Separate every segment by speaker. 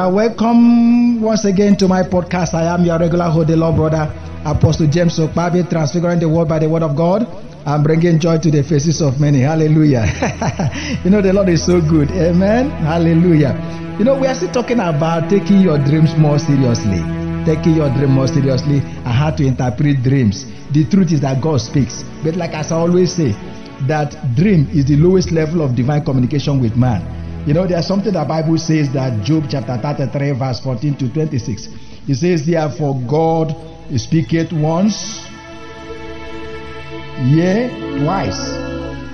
Speaker 1: Are welcome once again to my podcast. I am your regular the Lord brother, Apostle James Okpabi, transfiguring the world by the word of God and bringing joy to the faces of many. Hallelujah. you know, the Lord is so good. Amen. Hallelujah. You know, we are still talking about taking your dreams more seriously. Taking your dream more seriously and how to interpret dreams. The truth is that God speaks. But like as I always say, that dream is the lowest level of divine communication with man. You know, there's something the Bible says that Job chapter 33, verse 14 to 26. It says, Therefore, God speaketh once, yea, twice,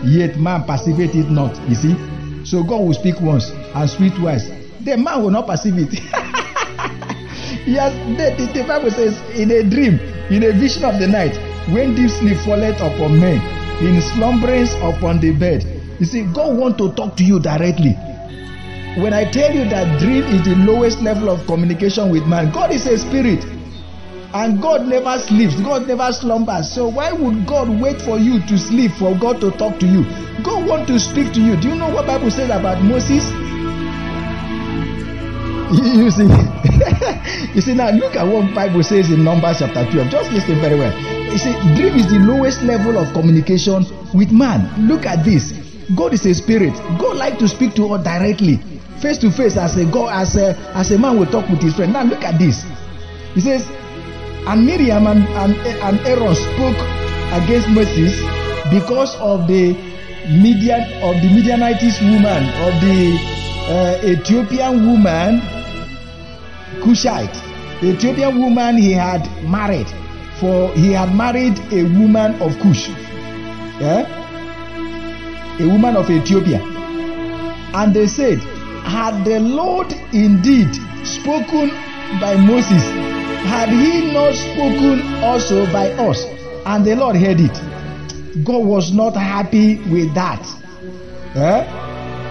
Speaker 1: yet man perceiveth it not. You see? So God will speak once and speak twice. The man will not perceive it. yes, the, the, the Bible says, in a dream, in a vision of the night, when deep sleep falleth upon men, in slumberings upon the bed. You see, God want to talk to you directly. When I tell you that dream is the lowest level of communication with man, God is a spirit. And God never sleeps. God never slumbers. So why would God wait for you to sleep for God to talk to you? God want to speak to you. Do you know what Bible says about Moses? You see, you see now look at what Bible says in Numbers chapter 12. Just listen very well. You see, dream is the lowest level of communication with man. Look at this. God is a spirit. God like to speak to us directly, face to face, as a God, as a as a man will talk with his friend. Now look at this. He says, and Miriam and, and, and Aaron spoke against Moses because of the Midian of the Midianitish woman of the uh, Ethiopian woman Cushite. Ethiopian woman he had married for he had married a woman of Cush. Yeah? A woman of Ethiopia. And they said, Had the Lord indeed spoken by Moses, had he not spoken also by us? And the Lord heard it. God was not happy with that. Yeah?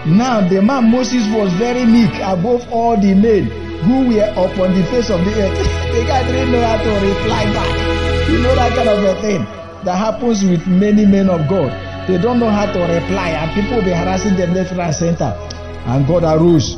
Speaker 1: Now the man Moses was very meek above all the men who were upon the face of the earth. the guy didn't know how to reply back. You know that kind of a thing that happens with many men of God. They don't know how to reply, and people will be harassing them left, right, center. And God arose.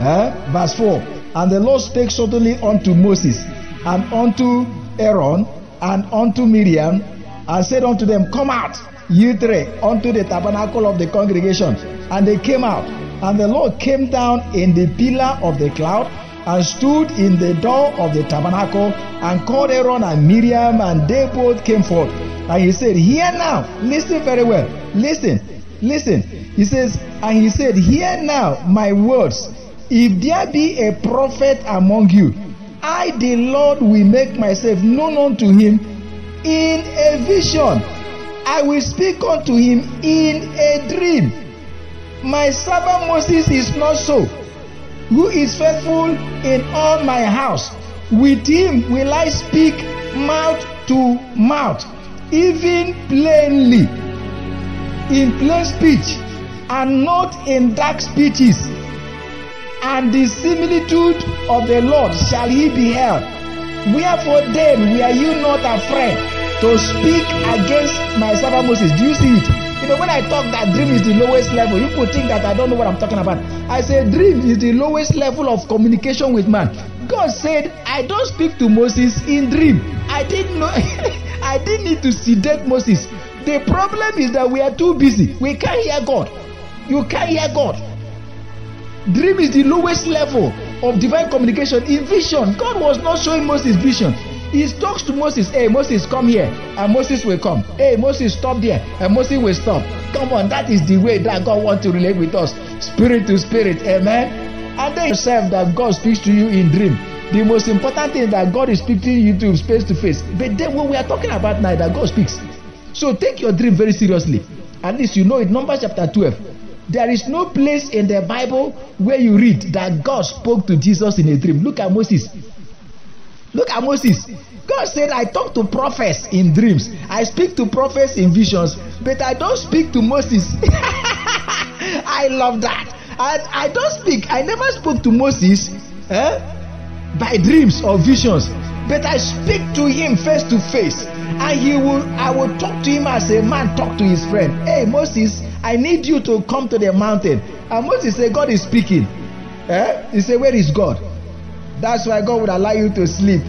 Speaker 1: Eh? Verse 4 And the Lord spake suddenly unto Moses, and unto Aaron, and unto Miriam, and said unto them, Come out, ye three, unto the tabernacle of the congregation. And they came out. And the Lord came down in the pillar of the cloud and stood in the door of the tabernacle and called Aaron and Miriam, and they both came forth. And he said, Hear now, listen very well, listen, listen. He says, and he said, Hear now my words. If there be a prophet among you, I, the Lord, will make myself known unto him in a vision. I will speak unto him in a dream. My servant Moses is not so who is faithful in all my house. With him will I speak mouth to mouth, even plainly, in plain speech, and not in dark speeches. And the similitude of the Lord shall he beheld. Wherefore then were you not afraid to speak against my servant Moses? Do you see it? You know, when I talk that dream is the lowest level, people think that I don't know what I'm talking about. I say dream is the lowest level of communication with man. God said, I don't speak to Moses in dream. I didn't know I didn't need to sedate Moses. The problem is that we are too busy. We can't hear God. You can't hear God. Dream is the lowest level of divine communication. In vision, God was not showing Moses vision. He talks to Moses, hey Moses, come here, and Moses will come. Hey Moses, stop there, and Moses will stop. Come on, that is the way that God wants to relate with us, spirit to spirit, amen. And then yourself that God speaks to you in dream. The most important thing that God is speaking to you to face to face. But then when we are talking about now that God speaks, so take your dream very seriously. At least you know it. Numbers chapter 12. There is no place in the Bible where you read that God spoke to Jesus in a dream. Look at Moses. Look at Moses. God said, I talk to prophets in dreams. I speak to prophets in visions, but I don't speak to Moses. I love that. I, I don't speak. I never spoke to Moses eh, by dreams or visions, but I speak to him face to face. And he will I will talk to him as a man talk to his friend. Hey Moses, I need you to come to the mountain. And Moses said, God is speaking. Eh? He said, Where is God? That's why God would allow you to sleep.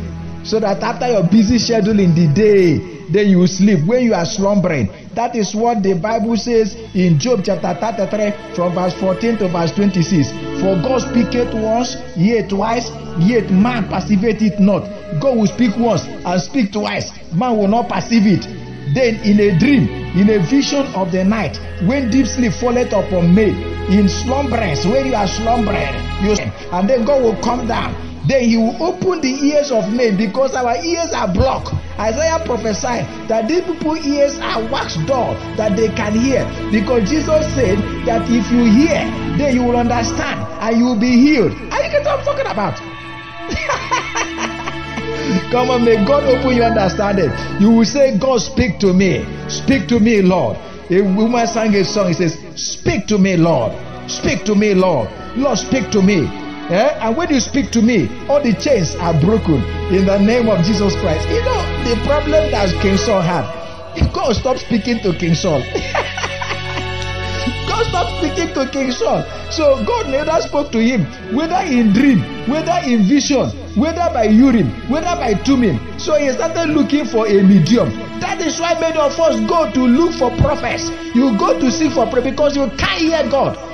Speaker 1: So that after your busy schedule in the day, then you sleep. When you are slumbering, that is what the Bible says in Job chapter 33 from verse 14 to verse 26. For God speaketh once, yet twice, yet man perceiveth it not. God will speak once and speak twice. Man will not perceive it. Then in a dream, in a vision of the night, when deep sleep falleth upon me, in slumberance, when you are slumbering, you and then God will come down then he will open the ears of men because our ears are blocked. Isaiah prophesied that these people's ears are wax dull that they can hear because Jesus said that if you hear, then you will understand and you will be healed. Are you get what I'm talking about? Come on, may God open your understanding. You will say, God, speak to me. Speak to me, Lord. A woman sang a song. He says, Speak to me, Lord. Speak to me, Lord. Lord, speak to me. Eh? And when you speak to me, all the chains are broken in the name of Jesus Christ. You know, the problem that King Saul had, God stop speaking to King Saul. God stopped speaking to King Saul. So God never spoke to him, whether in dream, whether in vision, whether by Urim, whether by Thummim. So he started looking for a medium. That is why many of us go to look for prophets. You go to seek for prayer because you can't hear God.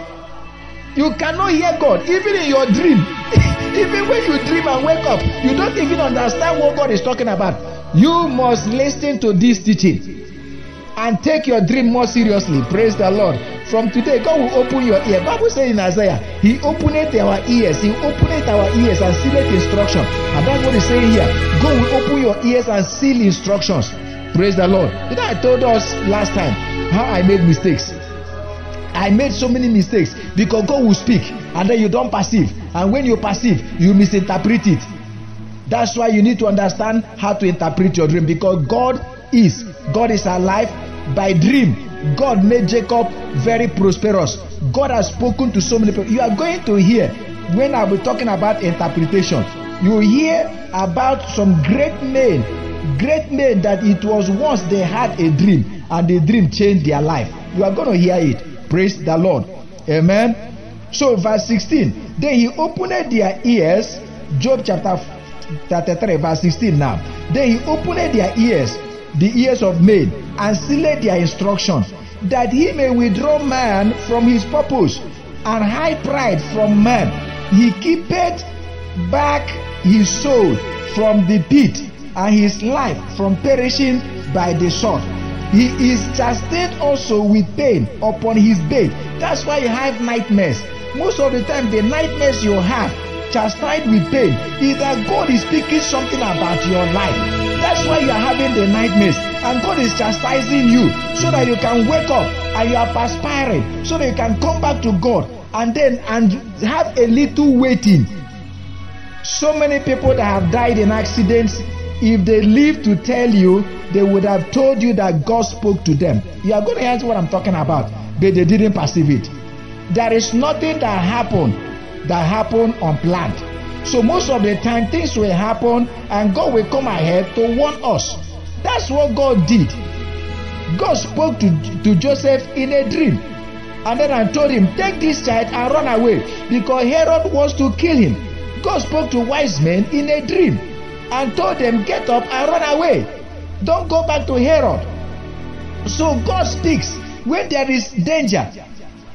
Speaker 1: You cannot hear God even in your dream. even when you dream and wake up, you don't even understand what God is talking about. You must listen to this teaching and take your dream more seriously. Praise the Lord. From today, God will open your ear. Bible says in Isaiah, He opened our ears. He opened our ears and sealed instruction. And that's what He's saying here. God will open your ears and seal instructions. Praise the Lord. You know, I told us last time how I made mistakes. I made so many mistakes because God will speak and then you don't perceive. And when you perceive, you misinterpret it. That's why you need to understand how to interpret your dream because God is. God is alive by dream. God made Jacob very prosperous. God has spoken to so many people. You are going to hear when I will talking about interpretation. You hear about some great men, great men that it was once they had a dream and the dream changed their life. You are to hear it. Praise the Lord. Amen. So, verse 16. Then he opened their ears. Job chapter 33, verse 16 now. Then he opened their ears, the ears of men, and sealed their instructions, that he may withdraw man from his purpose and hide pride from man. He keepeth back his soul from the pit and his life from perishing by the sword. He is chastened also with pain upon his bed. That's why you have nightmares. Most of the time, the nightmares you have, chastised with pain, is that God is speaking something about your life. That's why you are having the nightmares. And God is chastising you so that you can wake up and you are perspiring, so that you can come back to God and then and have a little waiting. So many people that have died in accidents if they live to tell you, they would have told you that God spoke to them. You are going to answer what I'm talking about, but they didn't perceive it. There is nothing that happened that happened unplanned. So most of the time, things will happen and God will come ahead to warn us. That's what God did. God spoke to, to Joseph in a dream. And then I told him, Take this child and run away because Herod wants to kill him. God spoke to wise men in a dream and told them, Get up and run away. Don't go back to Herod. So God speaks when there is danger.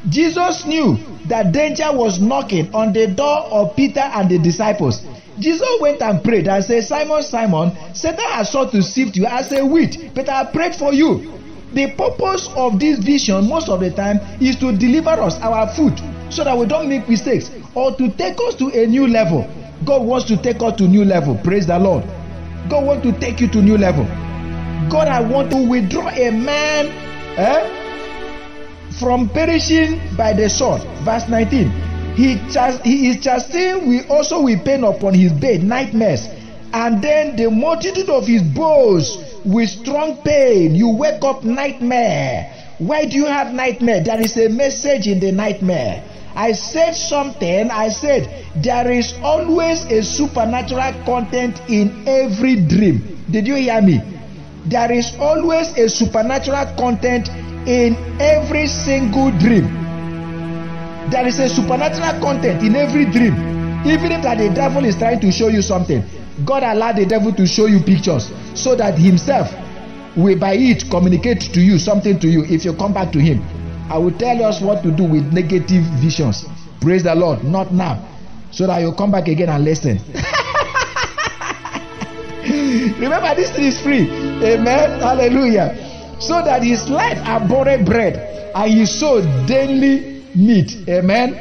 Speaker 1: Jesus knew that danger was knocking on the door of Peter and the disciples. Jesus went and prayed and said, Simon, Simon, Satan has sought to sift you as a wheat, but I prayed for you. The purpose of this vision, most of the time, is to deliver us our food so that we don't make mistakes or to take us to a new level. God wants to take us to new level. Praise the Lord. God wants to take you to new level. God, I want to withdraw a man eh, from perishing by the sword. Verse 19. He, he is chastened we also with pain upon his bed, nightmares. And then the multitude of his blows with strong pain. You wake up nightmare. Why do you have nightmare? There is a message in the nightmare. I said something. I said there is always a supernatural content in every dream. Did you hear me? There is always a supernatural content in every single dream. There is a supernatural content in every dream. Even if that the devil is trying to show you something, God allowed the devil to show you pictures so that himself will by it communicate to you something to you if you come back to him. I will tell us what to do with negative visions. Praise the Lord. Not now. So that you come back again and listen. Remember, this thing is free. Amen. Hallelujah. So that his life abhorred bread and his soul daily meat. Amen.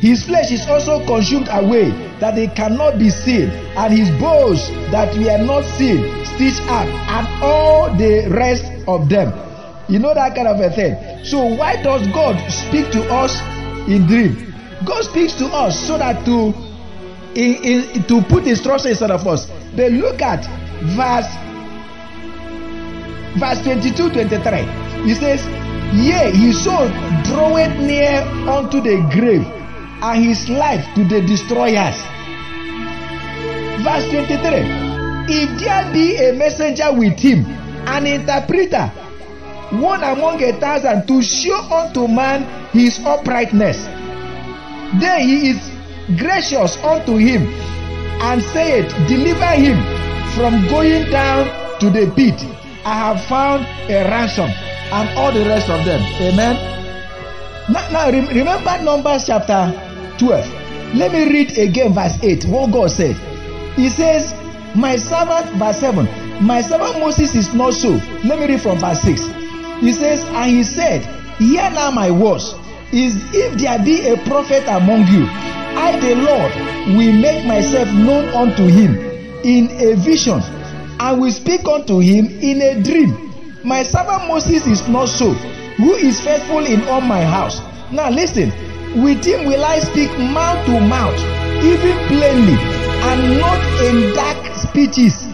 Speaker 1: His flesh is also consumed away that they cannot be seen, and his bones that we are not seen stitched up, and all the rest of them. You know that kind of a thing. So why does God speak to us in dream? God speaks to us so that to in, in, to put instruction inside of us. They look at verse verse 22 23. He says, Yea, his soul draweth near unto the grave, and his life to the destroyers. Verse 23. If there be a messenger with him, an interpreter, one among a thousand, to show unto man his uprightness, then he is gracious unto him and saith, Deliver him from going down to the pit. I have found a ransom and all the rest of them. Amen. Now, now remember Numbers chapter 12. Let me read again verse 8. What God said. He says, My servant, verse 7, my servant Moses is not so. Let me read from verse 6. He says, And he said, Hear now my words. Is if there be a prophet among you, I, the Lord, will make myself known unto him in a vision, and will speak unto him in a dream. My servant Moses is not so, who is faithful in all my house. Now listen, with him will I speak mouth to mouth, even plainly, and not in dark speeches.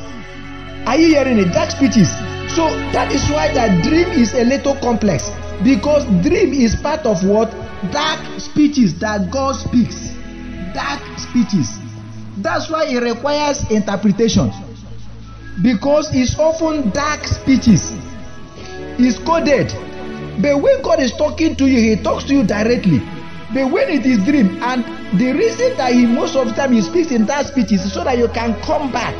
Speaker 1: Are you hearing it? Dark speeches. So that is why that dream is a little complex because dream is part of what dark speeches that God speaks. Dark speeches. That's why it requires interpretation because it's often dark speeches. It's coded. But when God is talking to you, He talks to you directly. But when it is dream, and the reason that He most of the time He speaks in dark speeches is so that you can come back.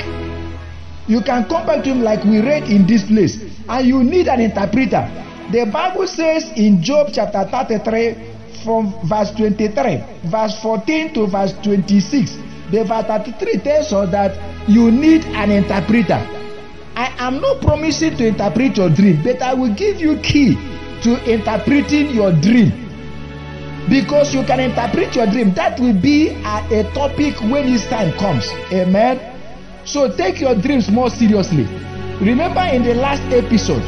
Speaker 1: You can come back to Him like we read in this place, and you need an interpreter. The Bible says in Job chapter 33, from verse 23, verse 14 to verse 26, the verse 33 tells us that you need an interpreter. I am not promising to interpret your dream, but I will give you key to interpreting your dream. Because you can interpret your dream. That will be a, a topic when this time comes. Amen. So take your dreams more seriously. Remember in the last episode,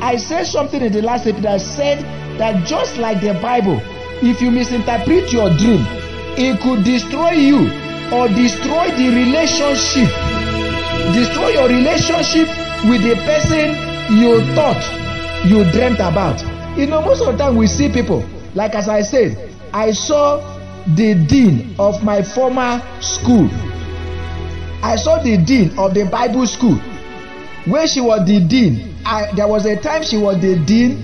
Speaker 1: I said something in the last episode. I said that just like the Bible, if you misinterpret your dream, it could destroy you or destroy the relationship. Destroy your relationship with the person you thought you dreamt about. You know, most of the time we see people, like as I said, I saw the dean of my former school. I saw the dean of the Bible school. When she was the dean, I, there was a time she was the dean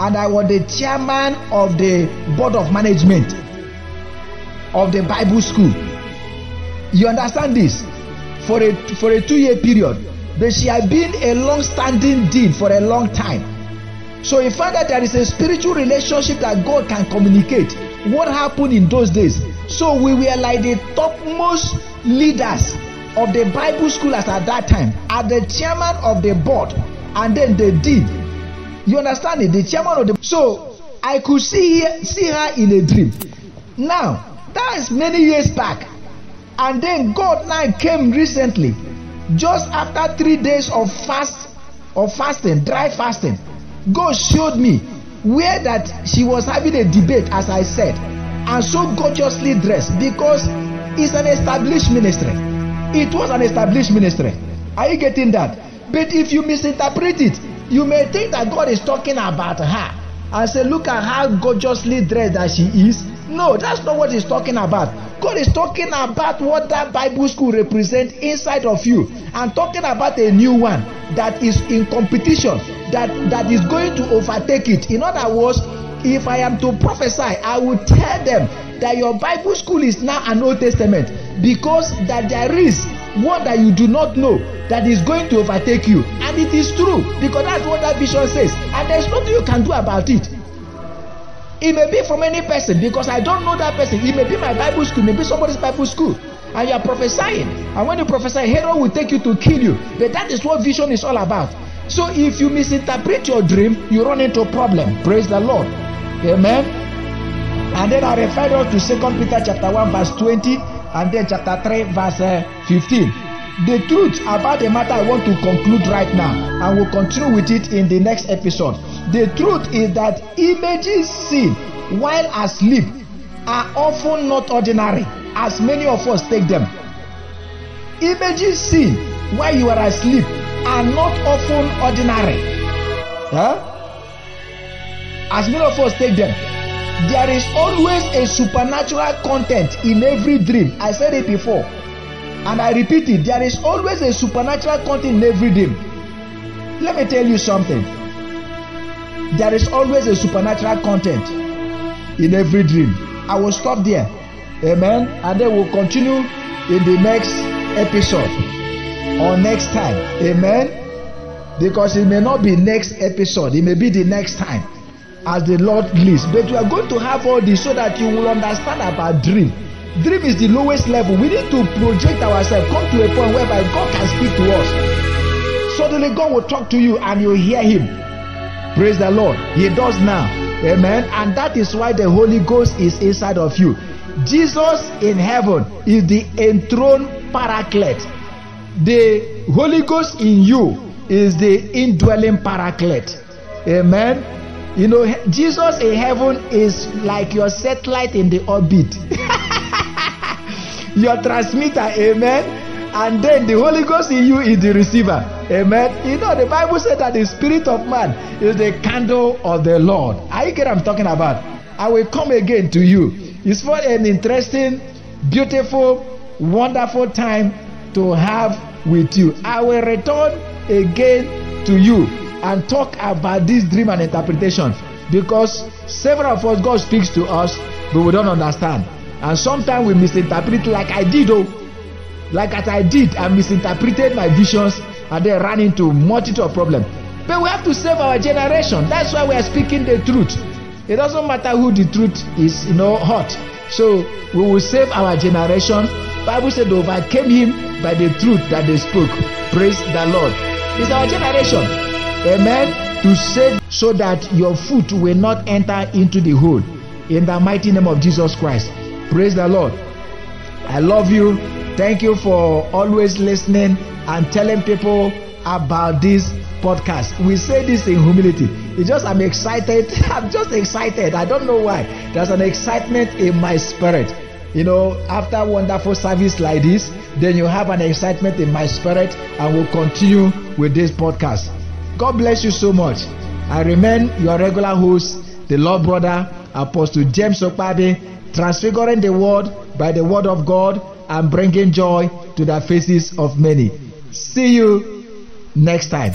Speaker 1: and I was the chairman of the board of management of the Bible school. You understand this? For a for a two year period, but she had been a long standing dean for a long time. So he found that there is a spiritual relationship that God can communicate. What happened in those days? So we were like the topmost leaders of the Bible school at that time, as the chairman of the board, and then the dean. You understand it? The chairman of the so I could see see her in a dream. Now that is many years back, and then God now came recently, just after three days of fast of fasting, dry fasting. God showed me where that she was having a debate, as I said, and so gorgeously dressed because it's an established ministry. It was an established ministry. Are you getting that? But if you misinterpret it, you may think that God is talking about her and say, Look at how gorgeously dressed that she is. No, that's not what he's talking about. God is talking about what that Bible school represents inside of you and talking about a new one that is in competition, that, that is going to overtake it. In other words, if I am to prophesy, I will tell them that your Bible school is now an Old Testament because that there is one that you do not know that is going to overtake you. And it is true because that's what that vision says. And there's nothing you can do about it. It may be from any person because I don't know that person. It may be my Bible school, it may be somebody's Bible school. And you are prophesying. And when you prophesy, Herod will take you to kill you. But that is what vision is all about. So if you misinterpret your dream, you run into a problem. Praise the Lord. Amen. And then I refer us to Second Peter chapter 1, verse 20, and then chapter 3, verse uh, 15. The truth about the matter I want to conclude right now, and we'll continue with it in the next episode. The truth is that images seen while asleep are often not ordinary, as many of us take them. Images seen while you are asleep are not often ordinary. Huh? As many of us take them. There is always a supernatural content in every dream. I said it before. And I repeat it. There is always a supernatural content in every dream. Let me tell you something. There is always a supernatural content in every dream. I will stop there. Amen. And then we'll continue in the next episode or next time. Amen. Because it may not be next episode, it may be the next time as the Lord leads. But we are going to have all this so that you will understand about dream. Dream is the lowest level. We need to project ourselves, come to a point whereby God can speak to us. Suddenly, God will talk to you and you hear Him. Praise the Lord. He does now. Amen. And that is why the Holy Ghost is inside of you. Jesus in heaven is the enthroned paraclete. The Holy Ghost in you is the indwelling paraclete. Amen. You know, Jesus in heaven is like your satellite in the orbit. your transmitter, amen. And then the Holy Ghost in you is the receiver, amen. You know, the Bible said that the spirit of man is the candle of the Lord. Are you get what I'm talking about? I will come again to you. It's for an interesting, beautiful, wonderful time to have with you. I will return again to you and talk about this dream and interpretation. Because several of us God speaks to us but we don't understand. And sometimes we misinterpret like I did oh. Like as I did I misinterpreted my visions and then ran into multitude of problems. But we have to save our generation. That's why we are speaking the truth. It doesn't matter who the truth is you know hot. So we will save our generation. Bible said overcame him by the truth that they spoke. Praise the lord. It's our generation amen. To save so that your foot will not enter into the hole. In the mighty name of jesus christ. Praise the lord. I love you. Thank you for always listening and telling people about this podcast. We say this in humility. It's just i'm excited. I'm just excited. I don't know why. There's an excitement in my spirit. You know after wonderful service like this then you have an excitement in my spirit and we'll continue with this podcast God bless you so much. I remain your regular host, the Lord Brother, Apostle James Okpabe, transfiguring the word by the word of God and bringing joy to the faces of many. See you next time.